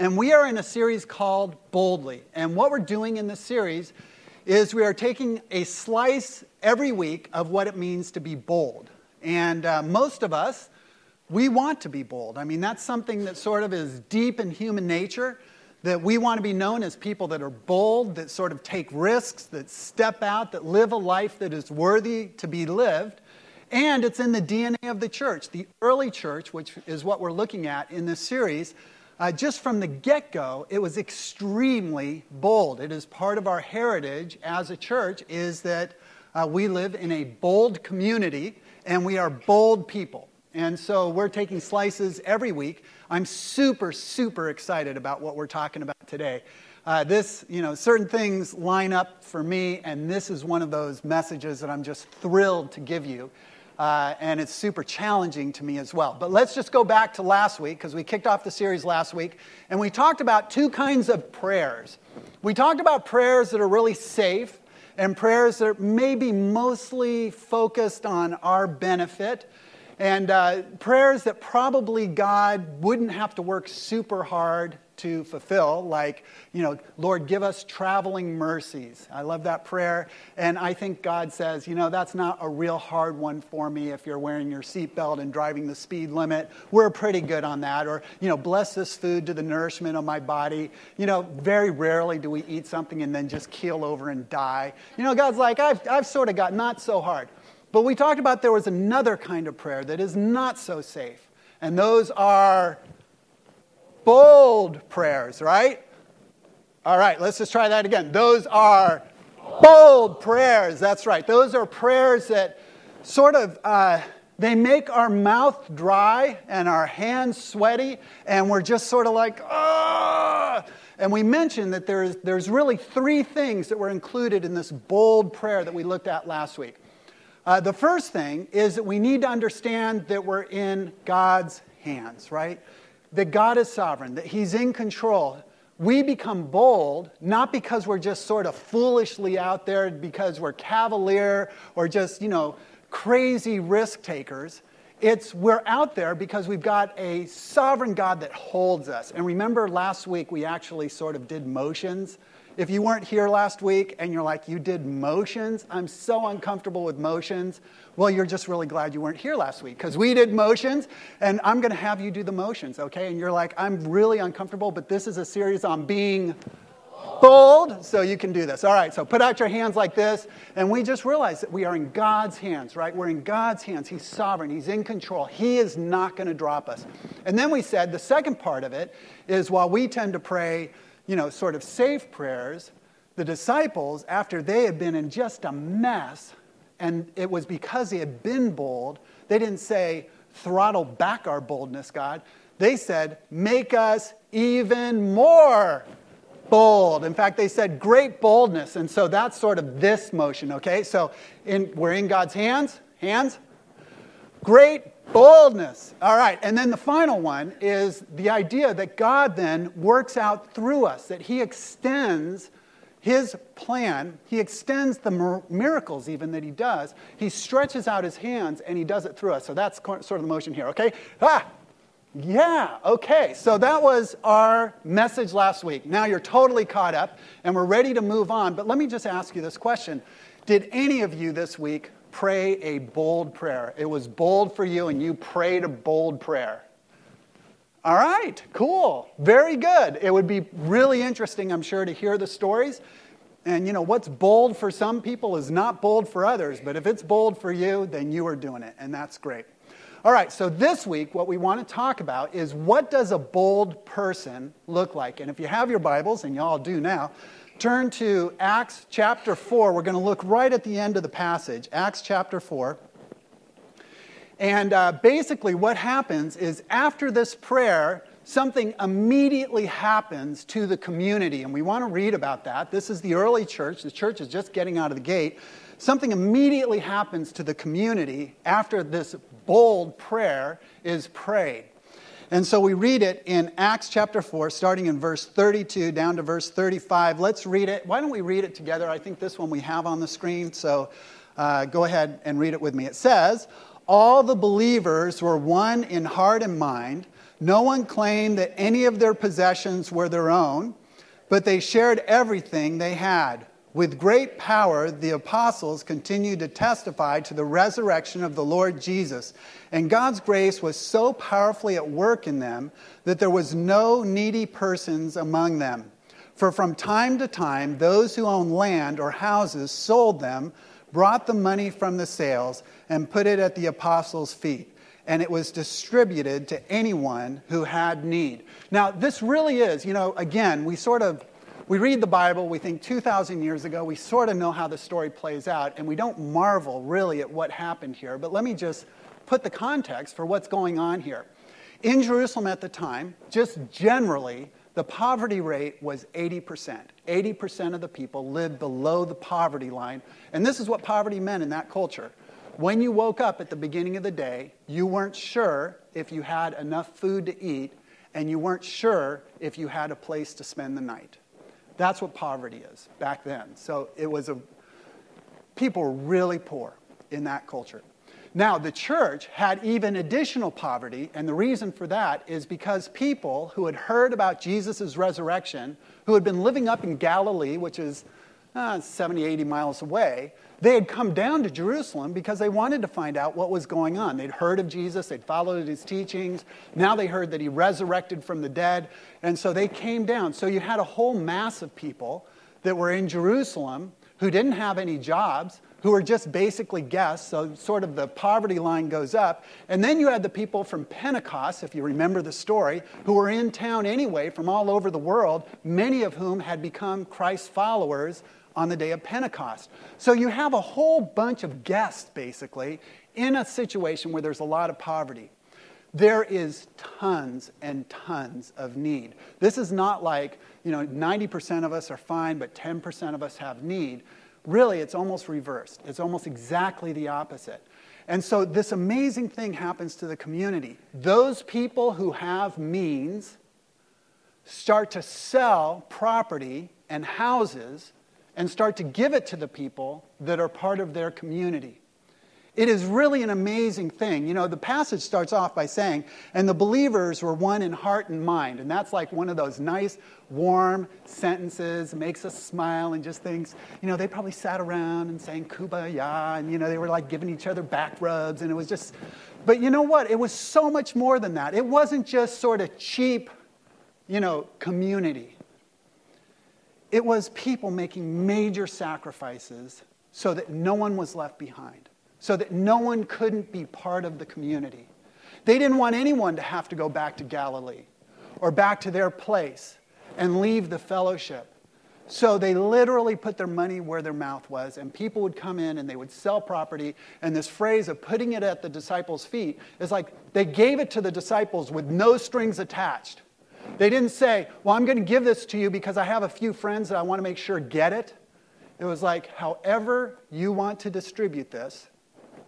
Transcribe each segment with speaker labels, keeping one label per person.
Speaker 1: And we are in a series called Boldly. And what we're doing in this series is we are taking a slice every week of what it means to be bold. And uh, most of us, we want to be bold. I mean, that's something that sort of is deep in human nature, that we want to be known as people that are bold, that sort of take risks, that step out, that live a life that is worthy to be lived. And it's in the DNA of the church. The early church, which is what we're looking at in this series, uh, just from the get go, it was extremely bold. It is part of our heritage as a church, is that uh, we live in a bold community and we are bold people. And so we're taking slices every week. I'm super, super excited about what we're talking about today. Uh, this, you know, certain things line up for me, and this is one of those messages that I'm just thrilled to give you uh, and it's super challenging to me as well. But let's just go back to last week because we kicked off the series last week, and we talked about two kinds of prayers. We talked about prayers that are really safe and prayers that may be mostly focused on our benefit. And uh, prayers that probably God wouldn't have to work super hard to fulfill, like, you know, Lord, give us traveling mercies. I love that prayer. And I think God says, you know, that's not a real hard one for me if you're wearing your seatbelt and driving the speed limit. We're pretty good on that. Or, you know, bless this food to the nourishment of my body. You know, very rarely do we eat something and then just keel over and die. You know, God's like, I've, I've sort of got not so hard. But we talked about there was another kind of prayer that is not so safe. And those are bold prayers, right? All right, let's just try that again. Those are bold prayers. That's right. Those are prayers that sort of uh, they make our mouth dry and our hands sweaty, and we're just sort of like, ah. And we mentioned that there's, there's really three things that were included in this bold prayer that we looked at last week. Uh, the first thing is that we need to understand that we're in God's hands, right? That God is sovereign, that He's in control, we become bold not because we're just sort of foolishly out there, because we're cavalier or just, you know, crazy risk takers. It's we're out there because we've got a sovereign God that holds us. And remember last week we actually sort of did motions if you weren't here last week and you're like, you did motions, I'm so uncomfortable with motions, well, you're just really glad you weren't here last week because we did motions and I'm going to have you do the motions, okay? And you're like, I'm really uncomfortable, but this is a series on being bold, so you can do this. All right, so put out your hands like this, and we just realize that we are in God's hands, right? We're in God's hands. He's sovereign, He's in control. He is not going to drop us. And then we said the second part of it is while we tend to pray, you know, sort of safe prayers, the disciples, after they had been in just a mess, and it was because they had been bold, they didn't say, throttle back our boldness, God. They said, make us even more bold. In fact, they said great boldness. And so that's sort of this motion, okay? So in, we're in God's hands. Hands. Great Boldness. All right. And then the final one is the idea that God then works out through us, that He extends His plan, He extends the miracles even that He does. He stretches out His hands and He does it through us. So that's sort of the motion here, okay? Ah! Yeah, okay. So that was our message last week. Now you're totally caught up and we're ready to move on. But let me just ask you this question Did any of you this week pray a bold prayer. It was bold for you, and you prayed a bold prayer. All right, cool. Very good. It would be really interesting, I'm sure, to hear the stories. And you know, what's bold for some people is not bold for others, but if it's bold for you, then you are doing it, and that's great. All right, so this week, what we want to talk about is what does a bold person look like? And if you have your Bibles, and y'all do now, turn to Acts chapter 4. We're going to look right at the end of the passage, Acts chapter 4. And uh, basically, what happens is after this prayer, something immediately happens to the community. And we want to read about that. This is the early church. The church is just getting out of the gate. Something immediately happens to the community after this bold prayer is prayed. And so we read it in Acts chapter 4, starting in verse 32 down to verse 35. Let's read it. Why don't we read it together? I think this one we have on the screen, so uh, go ahead and read it with me. It says, All the believers were one in heart and mind. No one claimed that any of their possessions were their own, but they shared everything they had. With great power, the apostles continued to testify to the resurrection of the Lord Jesus. And God's grace was so powerfully at work in them that there was no needy persons among them. For from time to time, those who owned land or houses sold them, brought the money from the sales, and put it at the apostles' feet and it was distributed to anyone who had need. Now, this really is, you know, again, we sort of we read the Bible, we think 2,000 years ago, we sort of know how the story plays out, and we don't marvel really at what happened here. But let me just put the context for what's going on here. In Jerusalem at the time, just generally, the poverty rate was 80%. 80% of the people lived below the poverty line. And this is what poverty meant in that culture when you woke up at the beginning of the day, you weren't sure if you had enough food to eat, and you weren't sure if you had a place to spend the night. That's what poverty is back then. So it was a, people were really poor in that culture. Now, the church had even additional poverty, and the reason for that is because people who had heard about Jesus' resurrection, who had been living up in Galilee, which is uh, 70, 80 miles away, they had come down to Jerusalem because they wanted to find out what was going on. They'd heard of Jesus, they'd followed his teachings. Now they heard that he resurrected from the dead, and so they came down. So you had a whole mass of people that were in Jerusalem who didn't have any jobs, who were just basically guests, so sort of the poverty line goes up. And then you had the people from Pentecost, if you remember the story, who were in town anyway from all over the world, many of whom had become Christ followers on the day of Pentecost. So you have a whole bunch of guests, basically, in a situation where there's a lot of poverty. There is tons and tons of need. This is not like, you know, 90% of us are fine, but 10% of us have need. Really, it's almost reversed. It's almost exactly the opposite. And so this amazing thing happens to the community. Those people who have means start to sell property and houses and start to give it to the people that are part of their community. It is really an amazing thing. You know, the passage starts off by saying, and the believers were one in heart and mind. And that's like one of those nice, warm sentences, makes us smile and just thinks, you know, they probably sat around and sang kumbaya, and, you know, they were like giving each other back rubs, and it was just, but you know what? It was so much more than that. It wasn't just sort of cheap, you know, community. It was people making major sacrifices so that no one was left behind, so that no one couldn't be part of the community. They didn't want anyone to have to go back to Galilee or back to their place and leave the fellowship. So they literally put their money where their mouth was, and people would come in and they would sell property. And this phrase of putting it at the disciples' feet is like they gave it to the disciples with no strings attached. They didn't say, Well, I'm going to give this to you because I have a few friends that I want to make sure get it. It was like, However you want to distribute this,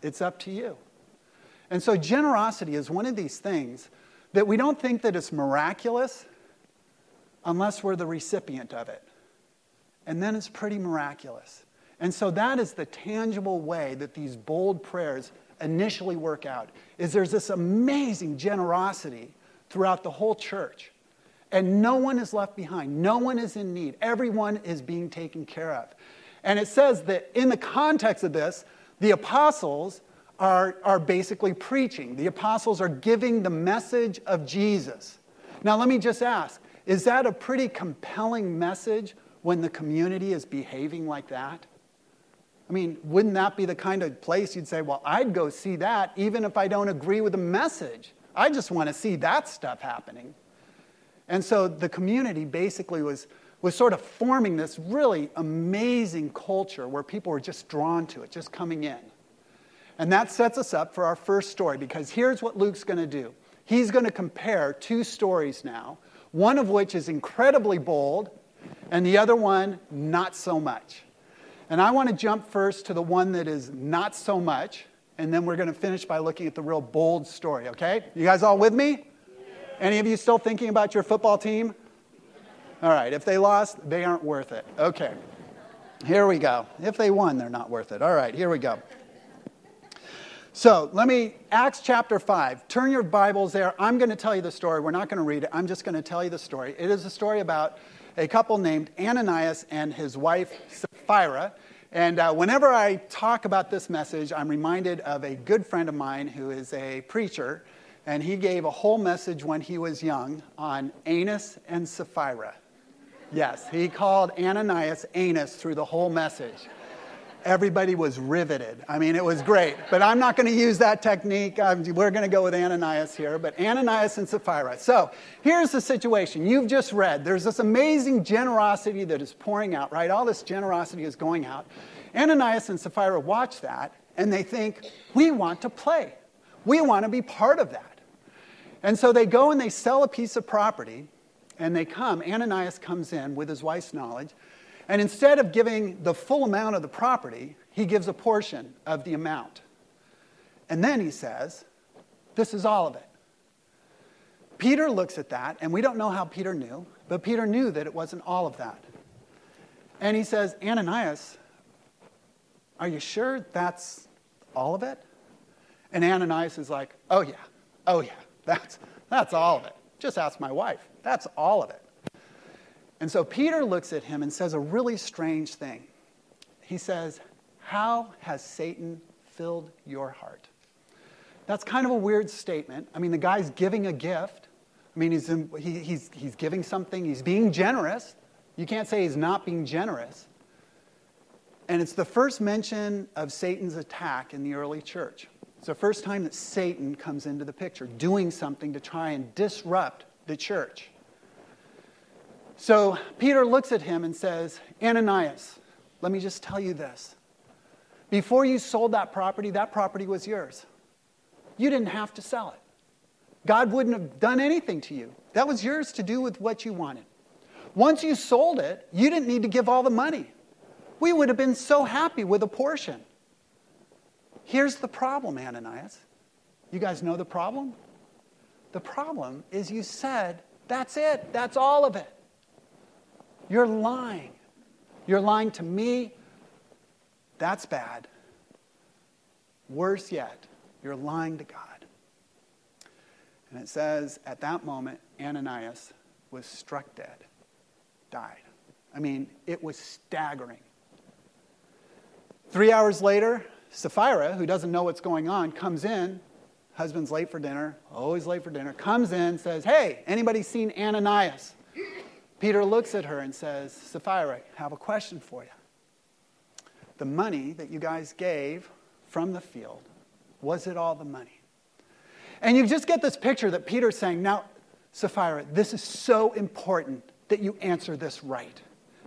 Speaker 1: it's up to you. And so generosity is one of these things that we don't think that it's miraculous unless we're the recipient of it. And then it's pretty miraculous. And so that is the tangible way that these bold prayers initially work out. Is there's this amazing generosity throughout the whole church. And no one is left behind. No one is in need. Everyone is being taken care of. And it says that in the context of this, the apostles are, are basically preaching. The apostles are giving the message of Jesus. Now, let me just ask is that a pretty compelling message when the community is behaving like that? I mean, wouldn't that be the kind of place you'd say, well, I'd go see that even if I don't agree with the message? I just want to see that stuff happening. And so the community basically was, was sort of forming this really amazing culture where people were just drawn to it, just coming in. And that sets us up for our first story because here's what Luke's going to do. He's going to compare two stories now, one of which is incredibly bold, and the other one, not so much. And I want to jump first to the one that is not so much, and then we're going to finish by looking at the real bold story, okay? You guys all with me? Any of you still thinking about your football team? All right, if they lost, they aren't worth it. Okay, here we go. If they won, they're not worth it. All right, here we go. So let me, Acts chapter 5. Turn your Bibles there. I'm going to tell you the story. We're not going to read it. I'm just going to tell you the story. It is a story about a couple named Ananias and his wife Sapphira. And uh, whenever I talk about this message, I'm reminded of a good friend of mine who is a preacher. And he gave a whole message when he was young on Annas and Sapphira. Yes, he called Ananias Anus through the whole message everybody was riveted. I mean, it was great. But I'm not going to use that technique. I'm, we're going to go with Ananias here. But Ananias and Sapphira. So here's the situation. You've just read. There's this amazing generosity that is pouring out, right? All this generosity is going out. Ananias and Sapphira watch that and they think, we want to play. We want to be part of that. And so they go and they sell a piece of property and they come. Ananias comes in with his wife's knowledge and instead of giving the full amount of the property, he gives a portion of the amount. And then he says, This is all of it. Peter looks at that, and we don't know how Peter knew, but Peter knew that it wasn't all of that. And he says, Ananias, are you sure that's all of it? And Ananias is like, Oh, yeah, oh, yeah, that's, that's all of it. Just ask my wife. That's all of it. And so Peter looks at him and says a really strange thing. He says, How has Satan filled your heart? That's kind of a weird statement. I mean, the guy's giving a gift. I mean, he's, in, he, he's, he's giving something, he's being generous. You can't say he's not being generous. And it's the first mention of Satan's attack in the early church. It's the first time that Satan comes into the picture, doing something to try and disrupt the church. So Peter looks at him and says, Ananias, let me just tell you this. Before you sold that property, that property was yours. You didn't have to sell it. God wouldn't have done anything to you. That was yours to do with what you wanted. Once you sold it, you didn't need to give all the money. We would have been so happy with a portion. Here's the problem, Ananias. You guys know the problem? The problem is you said, that's it, that's all of it. You're lying. You're lying to me. That's bad. Worse yet, you're lying to God. And it says, at that moment, Ananias was struck dead, died. I mean, it was staggering. Three hours later, Sapphira, who doesn't know what's going on, comes in. Husband's late for dinner, always late for dinner, comes in, says, Hey, anybody seen Ananias? Peter looks at her and says, Sapphira, I have a question for you. The money that you guys gave from the field, was it all the money? And you just get this picture that Peter's saying, Now, Sapphira, this is so important that you answer this right.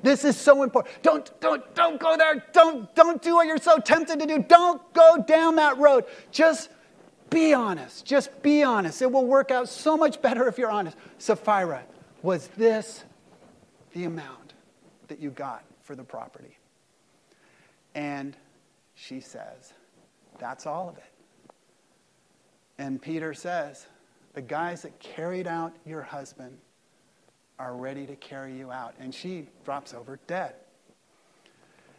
Speaker 1: This is so important. Don't, don't, don't go there. Don't, don't do what you're so tempted to do. Don't go down that road. Just be honest. Just be honest. It will work out so much better if you're honest. Sapphira, was this the amount that you got for the property. And she says, That's all of it. And Peter says, The guys that carried out your husband are ready to carry you out. And she drops over dead.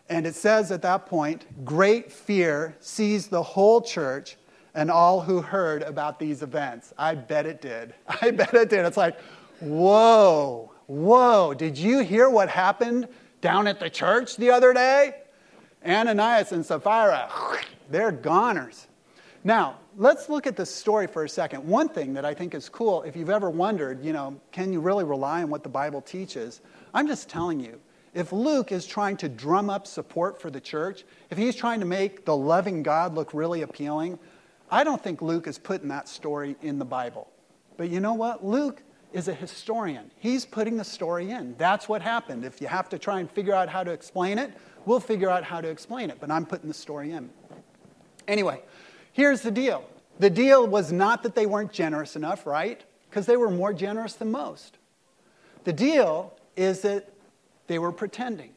Speaker 1: And it says at that point, great fear seized the whole church and all who heard about these events. I bet it did. I bet it did. It's like, whoa, Whoa, did you hear what happened down at the church the other day? Ananias and Sapphira, they're goners. Now, let's look at this story for a second. One thing that I think is cool, if you've ever wondered, you know, can you really rely on what the Bible teaches? I'm just telling you, if Luke is trying to drum up support for the church, if he's trying to make the loving God look really appealing, I don't think Luke is putting that story in the Bible. But you know what? Luke is a historian. He's putting the story in. That's what happened. If you have to try and figure out how to explain it, we'll figure out how to explain it, but I'm putting the story in. Anyway, here's the deal the deal was not that they weren't generous enough, right? Because they were more generous than most. The deal is that they were pretending.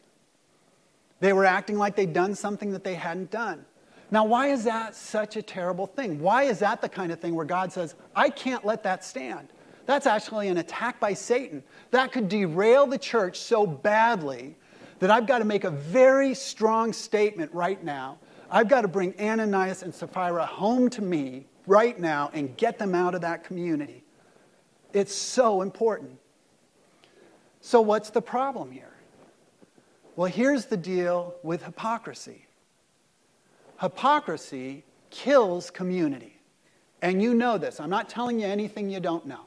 Speaker 1: They were acting like they'd done something that they hadn't done. Now, why is that such a terrible thing? Why is that the kind of thing where God says, I can't let that stand? That's actually an attack by Satan. That could derail the church so badly that I've got to make a very strong statement right now I've got to bring Ananias and Sapphira home to me right now and get them out of that community. It's so important. So, what's the problem here? Well, here's the deal with hypocrisy hypocrisy kills community. And you know this. I'm not telling you anything you don't know.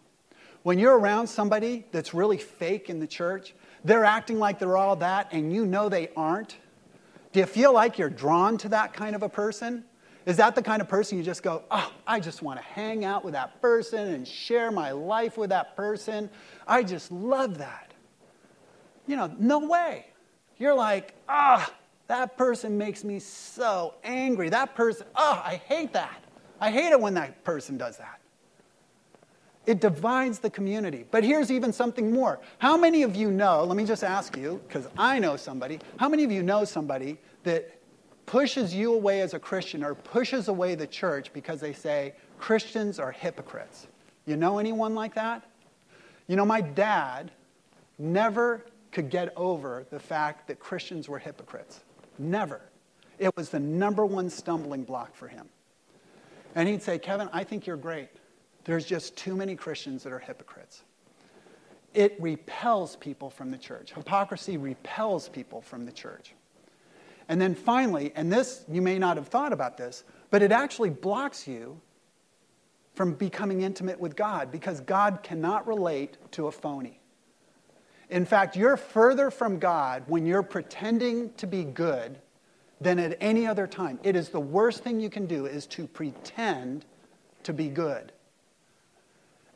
Speaker 1: When you're around somebody that's really fake in the church, they're acting like they're all that, and you know they aren't. Do you feel like you're drawn to that kind of a person? Is that the kind of person you just go, oh, I just want to hang out with that person and share my life with that person? I just love that. You know, no way. You're like, ah, oh, that person makes me so angry. That person, oh, I hate that. I hate it when that person does that. It divides the community. But here's even something more. How many of you know, let me just ask you, because I know somebody, how many of you know somebody that pushes you away as a Christian or pushes away the church because they say Christians are hypocrites? You know anyone like that? You know, my dad never could get over the fact that Christians were hypocrites. Never. It was the number one stumbling block for him. And he'd say, Kevin, I think you're great. There's just too many Christians that are hypocrites. It repels people from the church. Hypocrisy repels people from the church. And then finally, and this, you may not have thought about this, but it actually blocks you from becoming intimate with God because God cannot relate to a phony. In fact, you're further from God when you're pretending to be good than at any other time. It is the worst thing you can do is to pretend to be good.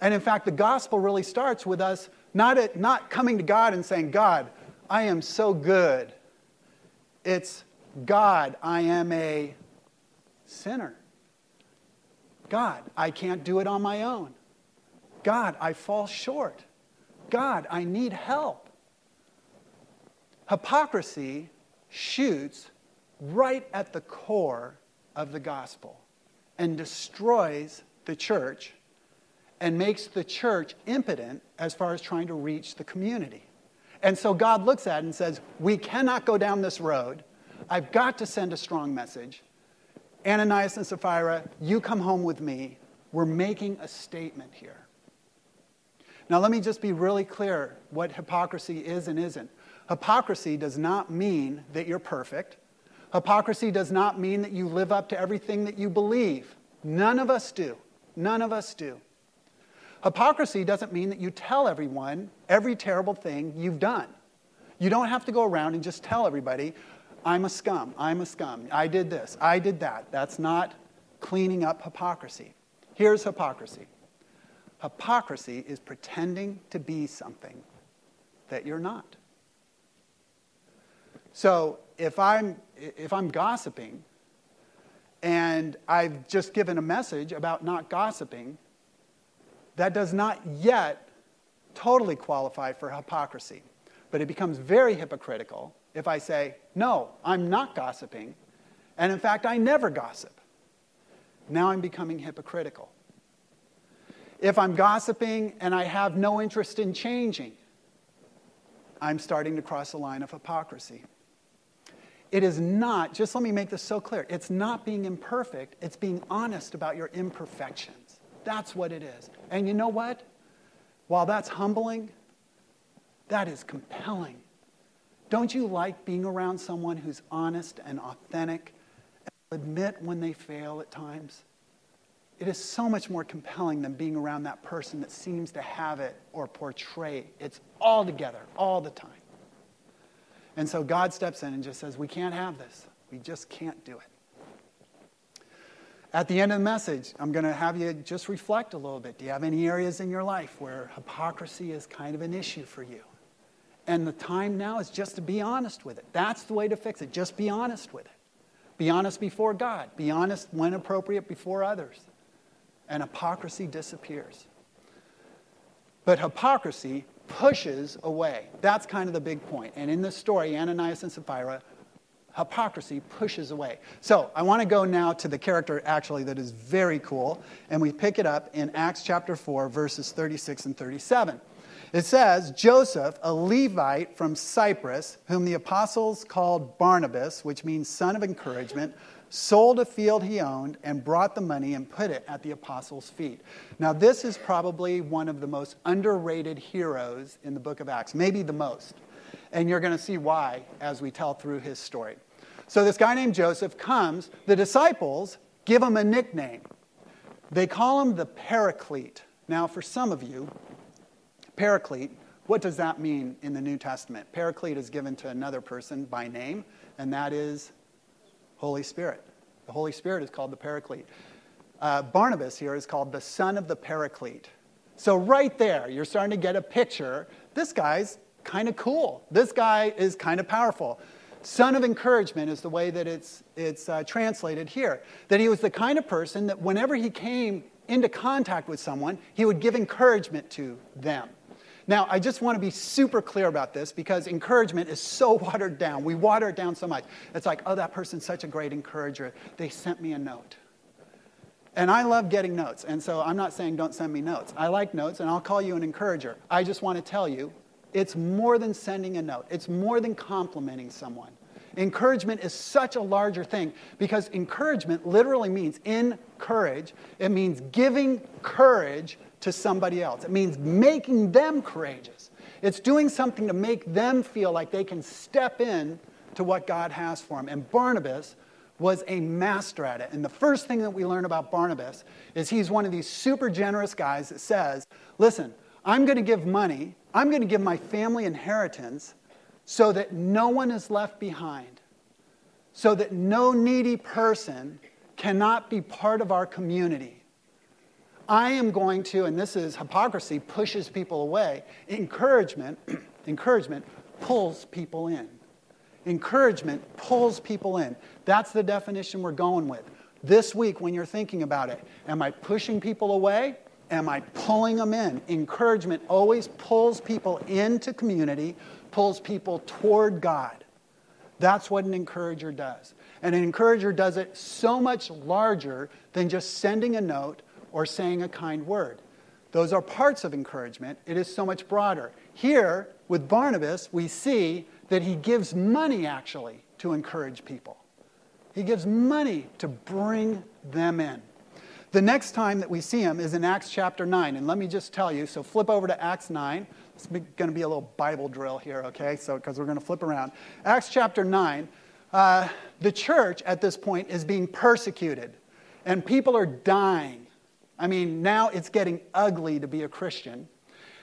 Speaker 1: And in fact, the gospel really starts with us not, at, not coming to God and saying, God, I am so good. It's, God, I am a sinner. God, I can't do it on my own. God, I fall short. God, I need help. Hypocrisy shoots right at the core of the gospel and destroys the church and makes the church impotent as far as trying to reach the community. And so God looks at it and says, We cannot go down this road. I've got to send a strong message. Ananias and Sapphira, you come home with me. We're making a statement here. Now, let me just be really clear what hypocrisy is and isn't. Hypocrisy does not mean that you're perfect. Hypocrisy does not mean that you live up to everything that you believe. None of us do. None of us do. Hypocrisy doesn't mean that you tell everyone every terrible thing you've done. You don't have to go around and just tell everybody, I'm a scum, I'm a scum, I did this, I did that. That's not cleaning up hypocrisy. Here's hypocrisy hypocrisy is pretending to be something that you're not. So if I'm, if I'm gossiping and I've just given a message about not gossiping, that does not yet totally qualify for hypocrisy. But it becomes very hypocritical if I say, no, I'm not gossiping. And in fact, I never gossip. Now I'm becoming hypocritical. If I'm gossiping and I have no interest in changing, I'm starting to cross the line of hypocrisy. It is not, just let me make this so clear, it's not being imperfect, it's being honest about your imperfections. That's what it is. And you know what? While that's humbling, that is compelling. Don't you like being around someone who's honest and authentic and admit when they fail at times? It is so much more compelling than being around that person that seems to have it or portray it. It's all together, all the time. And so God steps in and just says, We can't have this. We just can't do it. At the end of the message, I'm going to have you just reflect a little bit. Do you have any areas in your life where hypocrisy is kind of an issue for you? And the time now is just to be honest with it. That's the way to fix it. Just be honest with it. Be honest before God. Be honest when appropriate before others. And hypocrisy disappears. But hypocrisy pushes away. That's kind of the big point. And in this story, Ananias and Sapphira hypocrisy pushes away. So I want to go now to the character actually that is very cool, and we pick it up in Acts chapter 4, verses 36 and 37. It says, Joseph, a Levite from Cyprus, whom the apostles called Barnabas, which means son of encouragement, sold a field he owned, and brought the money and put it at the apostles' feet. Now, this is probably one of the most underrated heroes in the book of Acts, maybe the most. And you're going to see why as we tell through his story. So, this guy named Joseph comes, the disciples give him a nickname. They call him the Paraclete. Now, for some of you, Paraclete, what does that mean in the New Testament? Paraclete is given to another person by name, and that is Holy Spirit. The Holy Spirit is called the Paraclete. Uh, Barnabas here is called the son of the Paraclete. So, right there, you're starting to get a picture. This guy's kind of cool. This guy is kind of powerful. Son of encouragement is the way that it's, it's uh, translated here. That he was the kind of person that whenever he came into contact with someone, he would give encouragement to them. Now, I just want to be super clear about this because encouragement is so watered down. We water it down so much. It's like, oh, that person's such a great encourager. They sent me a note. And I love getting notes. And so I'm not saying don't send me notes. I like notes, and I'll call you an encourager. I just want to tell you it's more than sending a note, it's more than complimenting someone. Encouragement is such a larger thing because encouragement literally means encourage. It means giving courage to somebody else. It means making them courageous. It's doing something to make them feel like they can step in to what God has for them. And Barnabas was a master at it. And the first thing that we learn about Barnabas is he's one of these super generous guys that says, Listen, I'm going to give money, I'm going to give my family inheritance so that no one is left behind, so that no needy person cannot be part of our community. I am going to, and this is hypocrisy, pushes people away. Encouragement, encouragement pulls people in. Encouragement pulls people in. That's the definition we're going with. This week, when you're thinking about it, am I pushing people away? Am I pulling them in? Encouragement always pulls people into community, pulls people toward God. That's what an encourager does. And an encourager does it so much larger than just sending a note or saying a kind word. Those are parts of encouragement. It is so much broader. Here, with Barnabas, we see that he gives money actually to encourage people. He gives money to bring them in. The next time that we see him is in Acts chapter 9. And let me just tell you so flip over to Acts 9. It's going to be a little Bible drill here, okay? So, because we're going to flip around. Acts chapter 9. Uh, the church at this point is being persecuted, and people are dying. I mean, now it's getting ugly to be a Christian.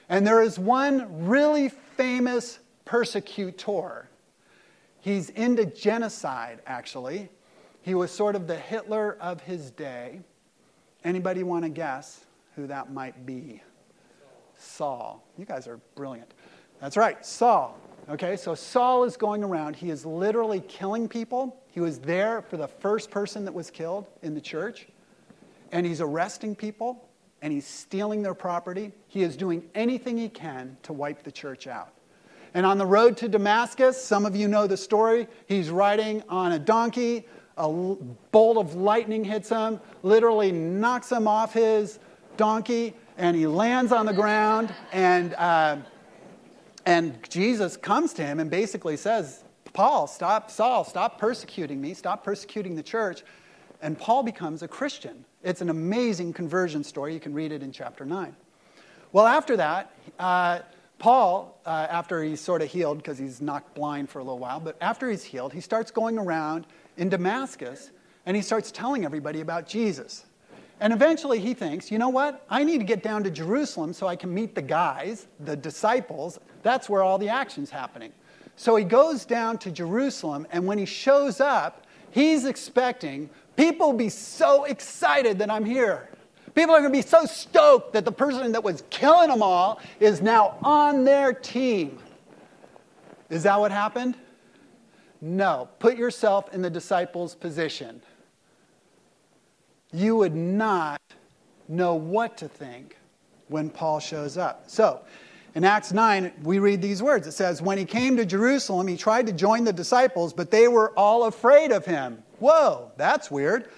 Speaker 1: And there is one really famous persecutor. He's into genocide, actually. He was sort of the Hitler of his day. Anybody want to guess who that might be? Saul. You guys are brilliant. That's right, Saul. Okay, so Saul is going around. He is literally killing people. He was there for the first person that was killed in the church and he's arresting people and he's stealing their property. He is doing anything he can to wipe the church out. And on the road to Damascus, some of you know the story, he's riding on a donkey. A bolt of lightning hits him, literally knocks him off his donkey, and he lands on the ground. And, uh, and Jesus comes to him and basically says, Paul, stop, Saul, stop persecuting me, stop persecuting the church. And Paul becomes a Christian. It's an amazing conversion story. You can read it in chapter 9. Well, after that, uh, Paul, uh, after he's sort of healed, because he's knocked blind for a little while, but after he's healed, he starts going around in Damascus and he starts telling everybody about Jesus. And eventually he thinks, you know what? I need to get down to Jerusalem so I can meet the guys, the disciples. That's where all the action's happening. So he goes down to Jerusalem, and when he shows up, he's expecting People will be so excited that I'm here. People are going to be so stoked that the person that was killing them all is now on their team. Is that what happened? No. Put yourself in the disciples' position. You would not know what to think when Paul shows up. So, in Acts 9, we read these words. It says, When he came to Jerusalem, he tried to join the disciples, but they were all afraid of him. Whoa, that's weird.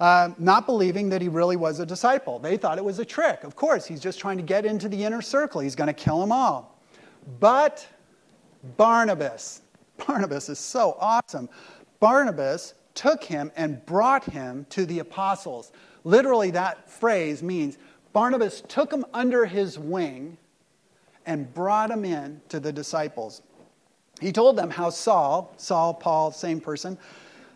Speaker 1: Uh, not believing that he really was a disciple. They thought it was a trick. Of course, he's just trying to get into the inner circle, he's going to kill them all. But Barnabas, Barnabas is so awesome. Barnabas took him and brought him to the apostles. Literally, that phrase means Barnabas took him under his wing and brought him in to the disciples. He told them how Saul, Saul, Paul, same person,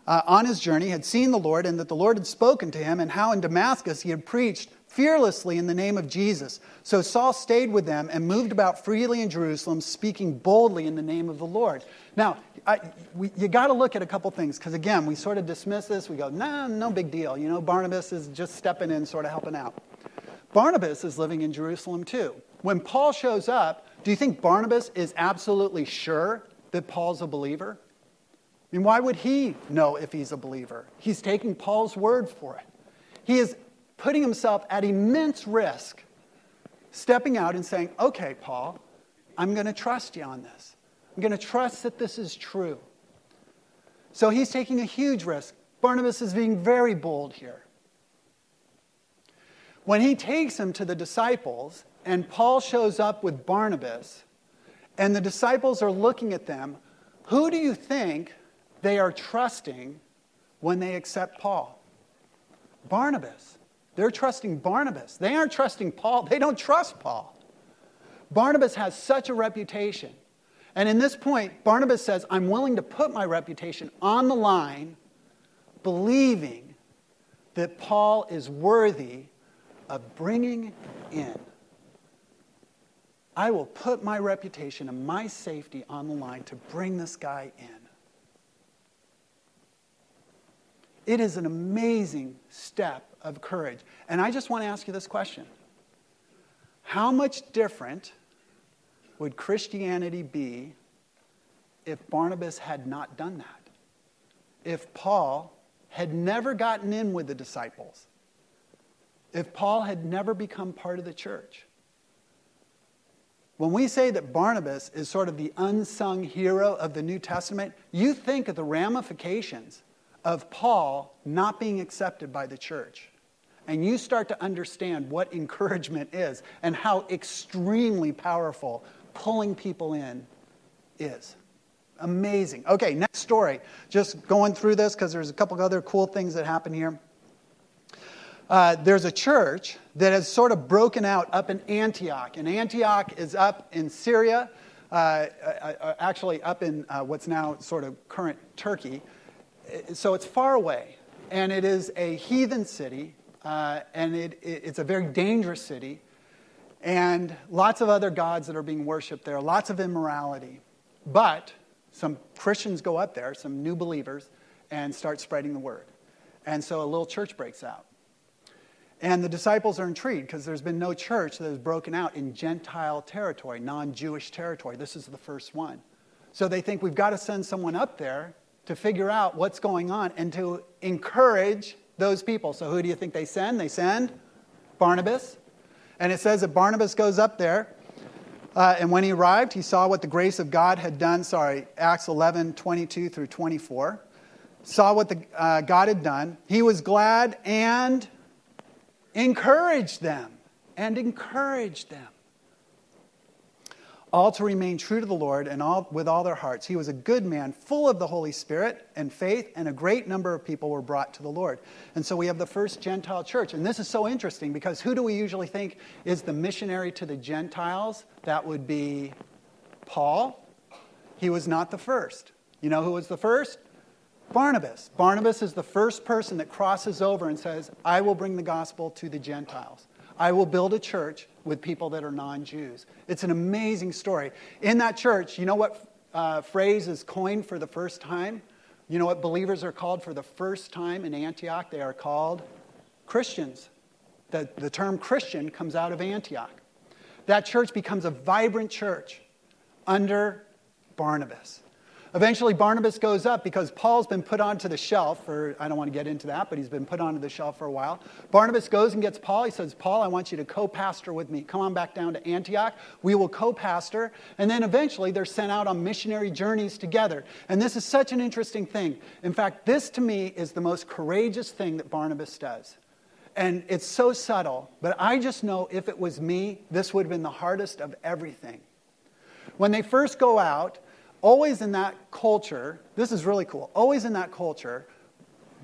Speaker 1: uh, on his journey had seen the Lord and that the Lord had spoken to him, and how in Damascus he had preached fearlessly in the name of Jesus. So Saul stayed with them and moved about freely in Jerusalem, speaking boldly in the name of the Lord. Now, I, we, you got to look at a couple things because, again, we sort of dismiss this. We go, nah, no big deal. You know, Barnabas is just stepping in, sort of helping out. Barnabas is living in Jerusalem too. When Paul shows up, do you think Barnabas is absolutely sure that Paul's a believer? I mean, why would he know if he's a believer? He's taking Paul's word for it. He is putting himself at immense risk, stepping out and saying, Okay, Paul, I'm going to trust you on this. I'm going to trust that this is true. So he's taking a huge risk. Barnabas is being very bold here. When he takes him to the disciples, and Paul shows up with Barnabas, and the disciples are looking at them, who do you think they are trusting when they accept Paul? Barnabas. They're trusting Barnabas. They aren't trusting Paul. They don't trust Paul. Barnabas has such a reputation. And in this point, Barnabas says, I'm willing to put my reputation on the line, believing that Paul is worthy of bringing in. I will put my reputation and my safety on the line to bring this guy in. It is an amazing step of courage. And I just want to ask you this question How much different would Christianity be if Barnabas had not done that? If Paul had never gotten in with the disciples? If Paul had never become part of the church? When we say that Barnabas is sort of the unsung hero of the New Testament, you think of the ramifications of Paul not being accepted by the church and you start to understand what encouragement is and how extremely powerful pulling people in is. Amazing. Okay, next story. Just going through this because there's a couple other cool things that happen here. Uh, there's a church that has sort of broken out up in Antioch. And Antioch is up in Syria, uh, uh, uh actually up in uh, what's now sort of current Turkey. So it's far away. And it is a heathen city uh, and it, it, it's a very dangerous city, and lots of other gods that are being worshipped there, lots of immorality. But some Christians go up there, some new believers, and start spreading the word. And so a little church breaks out. And the disciples are intrigued because there's been no church that has broken out in Gentile territory, non Jewish territory. This is the first one. So they think we've got to send someone up there to figure out what's going on and to encourage those people. So who do you think they send? They send Barnabas. And it says that Barnabas goes up there. Uh, and when he arrived, he saw what the grace of God had done. Sorry, Acts 11, 22 through 24. Saw what the, uh, God had done. He was glad and encouraged them. And encouraged them all to remain true to the Lord and all, with all their hearts. He was a good man, full of the Holy Spirit and faith, and a great number of people were brought to the Lord. And so we have the first Gentile church. And this is so interesting because who do we usually think is the missionary to the Gentiles? That would be Paul. He was not the first. You know who was the first? Barnabas. Barnabas is the first person that crosses over and says, I will bring the gospel to the Gentiles. I will build a church with people that are non Jews. It's an amazing story. In that church, you know what uh, phrase is coined for the first time? You know what believers are called for the first time in Antioch? They are called Christians. The, the term Christian comes out of Antioch. That church becomes a vibrant church under Barnabas. Eventually, Barnabas goes up because Paul's been put onto the shelf for, I don't want to get into that, but he's been put onto the shelf for a while. Barnabas goes and gets Paul. He says, Paul, I want you to co pastor with me. Come on back down to Antioch. We will co pastor. And then eventually, they're sent out on missionary journeys together. And this is such an interesting thing. In fact, this to me is the most courageous thing that Barnabas does. And it's so subtle, but I just know if it was me, this would have been the hardest of everything. When they first go out, always in that culture, this is really cool, always in that culture,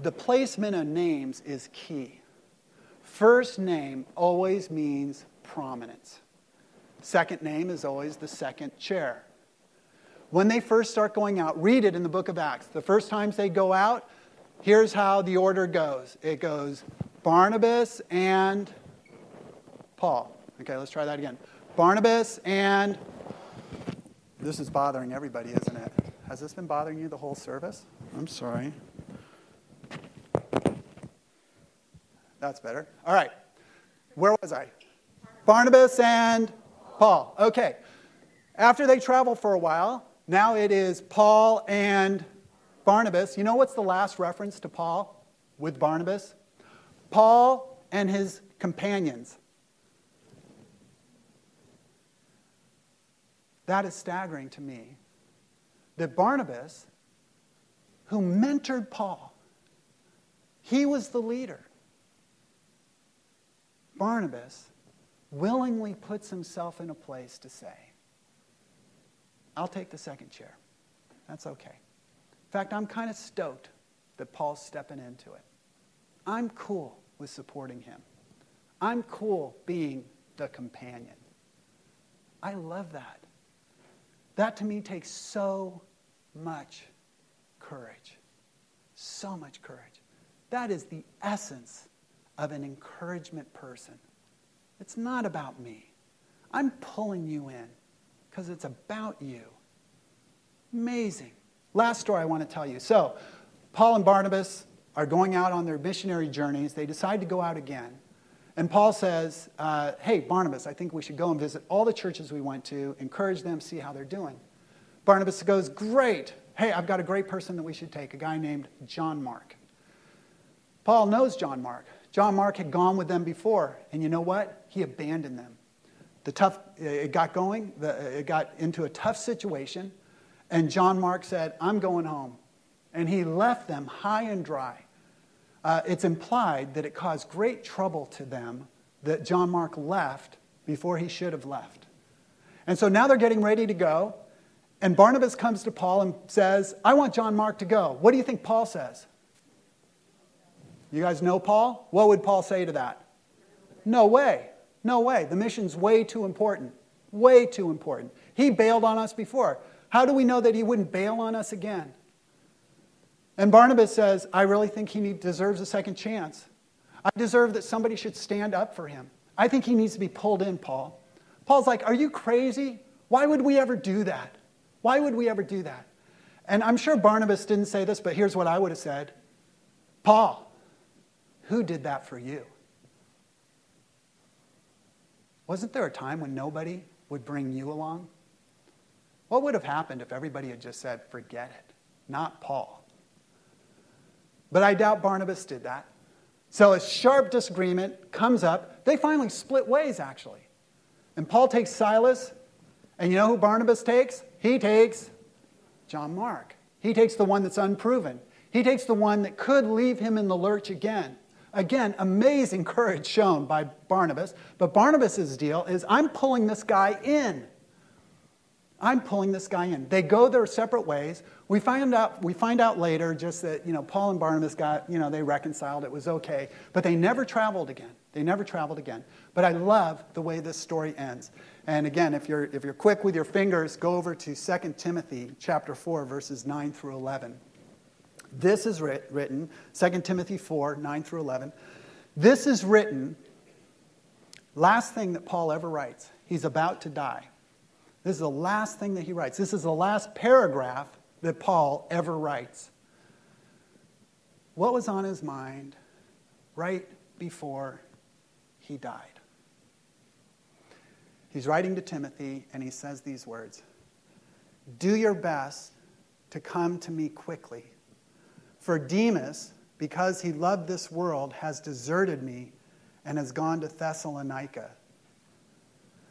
Speaker 1: the placement of names is key. First name always means prominence. Second name is always the second chair. When they first start going out, read it in the book of Acts. The first times they go out, here's how the order goes it goes Barnabas and Paul. Okay, let's try that again. Barnabas and. This is bothering everybody, isn't it? Has this been bothering you the whole service? I'm sorry. That's better. All right. Where was I? Barnabas and Paul. Okay. After they travel for a while, now it is Paul and Barnabas. You know what's the last reference to Paul with Barnabas? Paul and his companions. That is staggering to me. That Barnabas, who mentored Paul, he was the leader. Barnabas willingly puts himself in a place to say, I'll take the second chair. That's okay. In fact, I'm kind of stoked that Paul's stepping into it. I'm cool with supporting him. I'm cool being the companion. I love that. That to me takes so much courage. So much courage. That is the essence of an encouragement person. It's not about me. I'm pulling you in because it's about you. Amazing. Last story I want to tell you. So, Paul and Barnabas are going out on their missionary journeys. They decide to go out again. And Paul says, uh, Hey, Barnabas, I think we should go and visit all the churches we went to, encourage them, see how they're doing. Barnabas goes, Great. Hey, I've got a great person that we should take, a guy named John Mark. Paul knows John Mark. John Mark had gone with them before, and you know what? He abandoned them. The tough, it got going, it got into a tough situation, and John Mark said, I'm going home. And he left them high and dry. Uh, it's implied that it caused great trouble to them that John Mark left before he should have left. And so now they're getting ready to go, and Barnabas comes to Paul and says, I want John Mark to go. What do you think Paul says? You guys know Paul? What would Paul say to that? No way. No way. The mission's way too important. Way too important. He bailed on us before. How do we know that he wouldn't bail on us again? And Barnabas says, I really think he deserves a second chance. I deserve that somebody should stand up for him. I think he needs to be pulled in, Paul. Paul's like, Are you crazy? Why would we ever do that? Why would we ever do that? And I'm sure Barnabas didn't say this, but here's what I would have said Paul, who did that for you? Wasn't there a time when nobody would bring you along? What would have happened if everybody had just said, forget it? Not Paul. But I doubt Barnabas did that. So a sharp disagreement comes up. They finally split ways, actually. And Paul takes Silas, and you know who Barnabas takes? He takes John Mark. He takes the one that's unproven. He takes the one that could leave him in the lurch again. Again, amazing courage shown by Barnabas. But Barnabas' deal is I'm pulling this guy in. I'm pulling this guy in. They go their separate ways. We find out, we find out later just that, you know, Paul and Barnabas got, you know, they reconciled. It was okay. But they never traveled again. They never traveled again. But I love the way this story ends. And again, if you're, if you're quick with your fingers, go over to 2 Timothy chapter 4, verses 9 through 11. This is writ- written, 2 Timothy 4, 9 through 11. This is written, last thing that Paul ever writes. He's about to die. This is the last thing that he writes. This is the last paragraph that Paul ever writes. What was on his mind right before he died? He's writing to Timothy and he says these words Do your best to come to me quickly for Demas, because he loved this world, has deserted me and has gone to Thessalonica.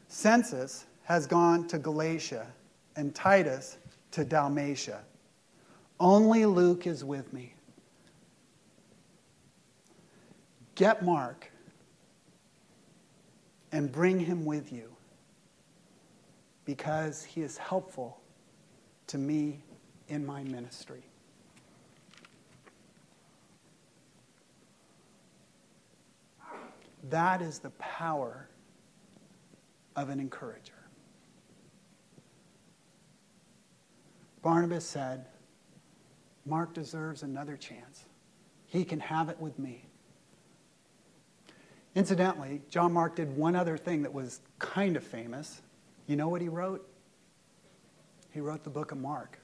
Speaker 1: Crescens has gone to Galatia and Titus to Dalmatia. Only Luke is with me. Get Mark and bring him with you because he is helpful to me in my ministry. That is the power of an encourager. Barnabas said, Mark deserves another chance. He can have it with me. Incidentally, John Mark did one other thing that was kind of famous. You know what he wrote? He wrote the book of Mark.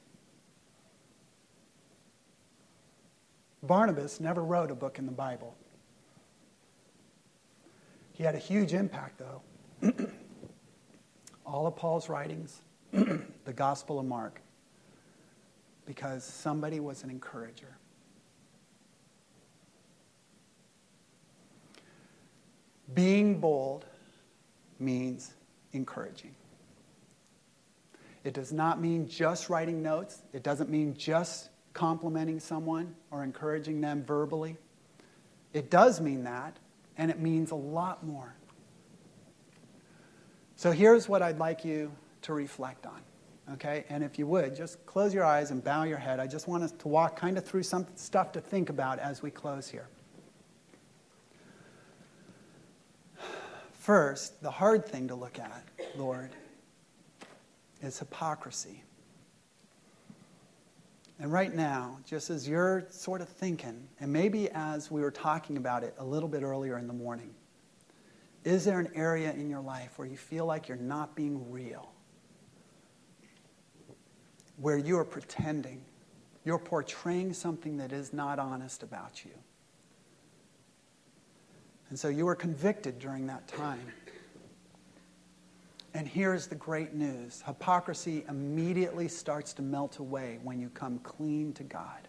Speaker 1: Barnabas never wrote a book in the Bible. He had a huge impact, though. All of Paul's writings, the Gospel of Mark, because somebody was an encourager. Being bold means encouraging. It does not mean just writing notes. It doesn't mean just complimenting someone or encouraging them verbally. It does mean that, and it means a lot more. So here's what I'd like you to reflect on. Okay? And if you would, just close your eyes and bow your head. I just want us to walk kind of through some stuff to think about as we close here. First, the hard thing to look at, Lord, is hypocrisy. And right now, just as you're sort of thinking, and maybe as we were talking about it a little bit earlier in the morning, is there an area in your life where you feel like you're not being real? Where you are pretending, you're portraying something that is not honest about you? And so you were convicted during that time. And here's the great news hypocrisy immediately starts to melt away when you come clean to God.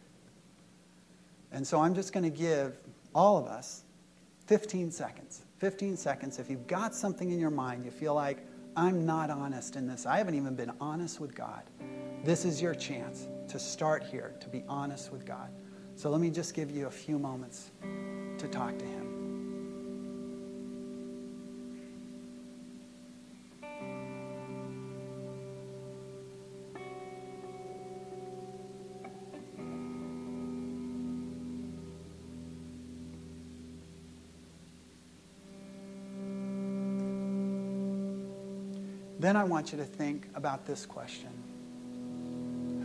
Speaker 1: And so I'm just going to give all of us 15 seconds. 15 seconds. If you've got something in your mind, you feel like, I'm not honest in this, I haven't even been honest with God. This is your chance to start here, to be honest with God. So let me just give you a few moments to talk to Him. Then I want you to think about this question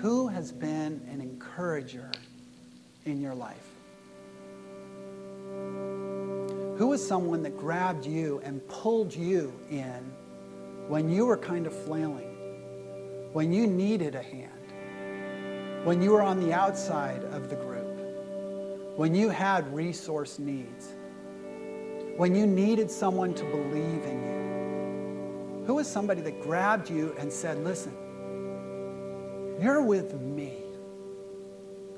Speaker 1: Who has been an encourager in your life? Who was someone that grabbed you and pulled you in when you were kind of flailing, when you needed a hand, when you were on the outside of the group, when you had resource needs, when you needed someone to believe in you? Who was somebody that grabbed you and said, Listen, you're with me.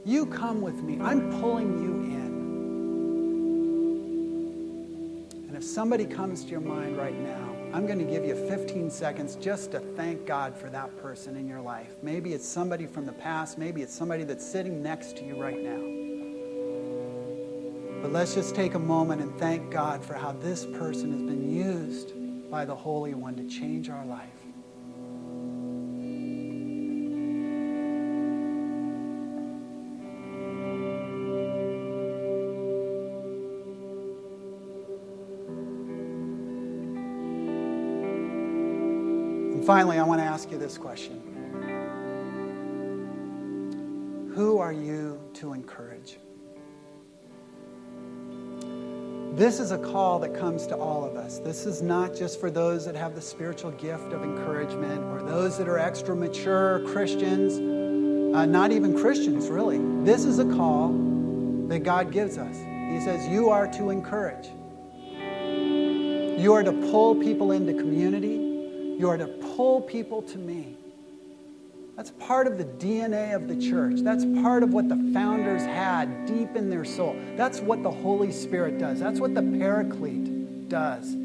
Speaker 1: You come with me. I'm pulling you in. And if somebody comes to your mind right now, I'm going to give you 15 seconds just to thank God for that person in your life. Maybe it's somebody from the past, maybe it's somebody that's sitting next to you right now. But let's just take a moment and thank God for how this person has been used by the Holy One to change our life. Finally, I want to ask you this question Who are you to encourage? This is a call that comes to all of us. This is not just for those that have the spiritual gift of encouragement or those that are extra mature Christians, uh, not even Christians, really. This is a call that God gives us. He says, You are to encourage. You are to pull people into community. You are to pull people to me. That's part of the DNA of the church. That's part of what the founders had deep in their soul. That's what the Holy Spirit does. That's what the Paraclete does.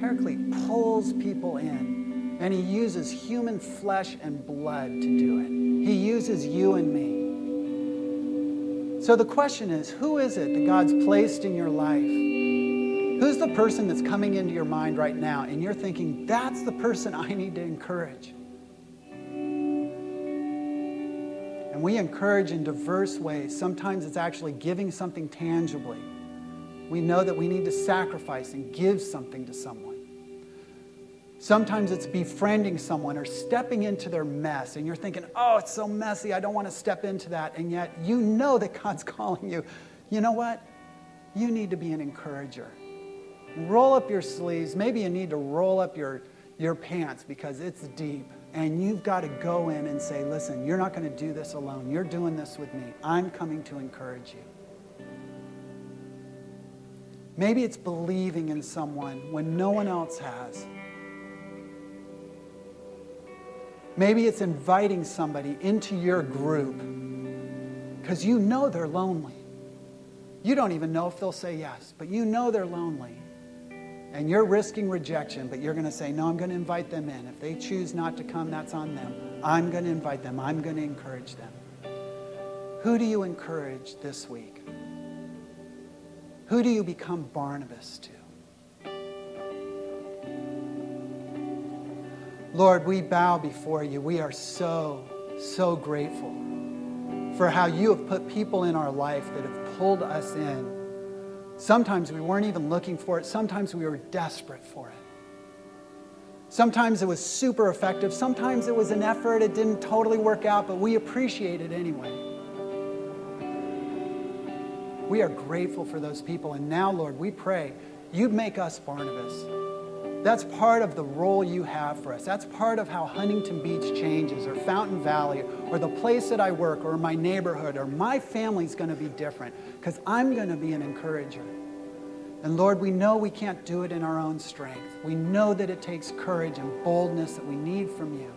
Speaker 1: Paraclete pulls people in, and he uses human flesh and blood to do it. He uses you and me. So the question is who is it that God's placed in your life? Who's the person that's coming into your mind right now, and you're thinking, that's the person I need to encourage? And we encourage in diverse ways. Sometimes it's actually giving something tangibly. We know that we need to sacrifice and give something to someone. Sometimes it's befriending someone or stepping into their mess, and you're thinking, oh, it's so messy, I don't want to step into that. And yet you know that God's calling you. You know what? You need to be an encourager. Roll up your sleeves. Maybe you need to roll up your, your pants because it's deep. And you've got to go in and say, listen, you're not going to do this alone. You're doing this with me. I'm coming to encourage you. Maybe it's believing in someone when no one else has. Maybe it's inviting somebody into your group because you know they're lonely. You don't even know if they'll say yes, but you know they're lonely. And you're risking rejection, but you're going to say, No, I'm going to invite them in. If they choose not to come, that's on them. I'm going to invite them, I'm going to encourage them. Who do you encourage this week? Who do you become Barnabas to? Lord, we bow before you. We are so, so grateful for how you have put people in our life that have pulled us in Sometimes we weren't even looking for it, sometimes we were desperate for it. Sometimes it was super effective, sometimes it was an effort, it didn't totally work out, but we appreciate it anyway. We are grateful for those people, and now, Lord, we pray you'd make us Barnabas. That's part of the role you have for us. That's part of how Huntington Beach changes, or Fountain Valley, or the place that I work, or my neighborhood, or my family's going to be different because I'm going to be an encourager. And Lord, we know we can't do it in our own strength. We know that it takes courage and boldness that we need from you.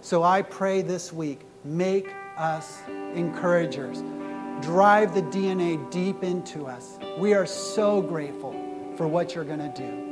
Speaker 1: So I pray this week, make us encouragers. Drive the DNA deep into us. We are so grateful for what you're going to do.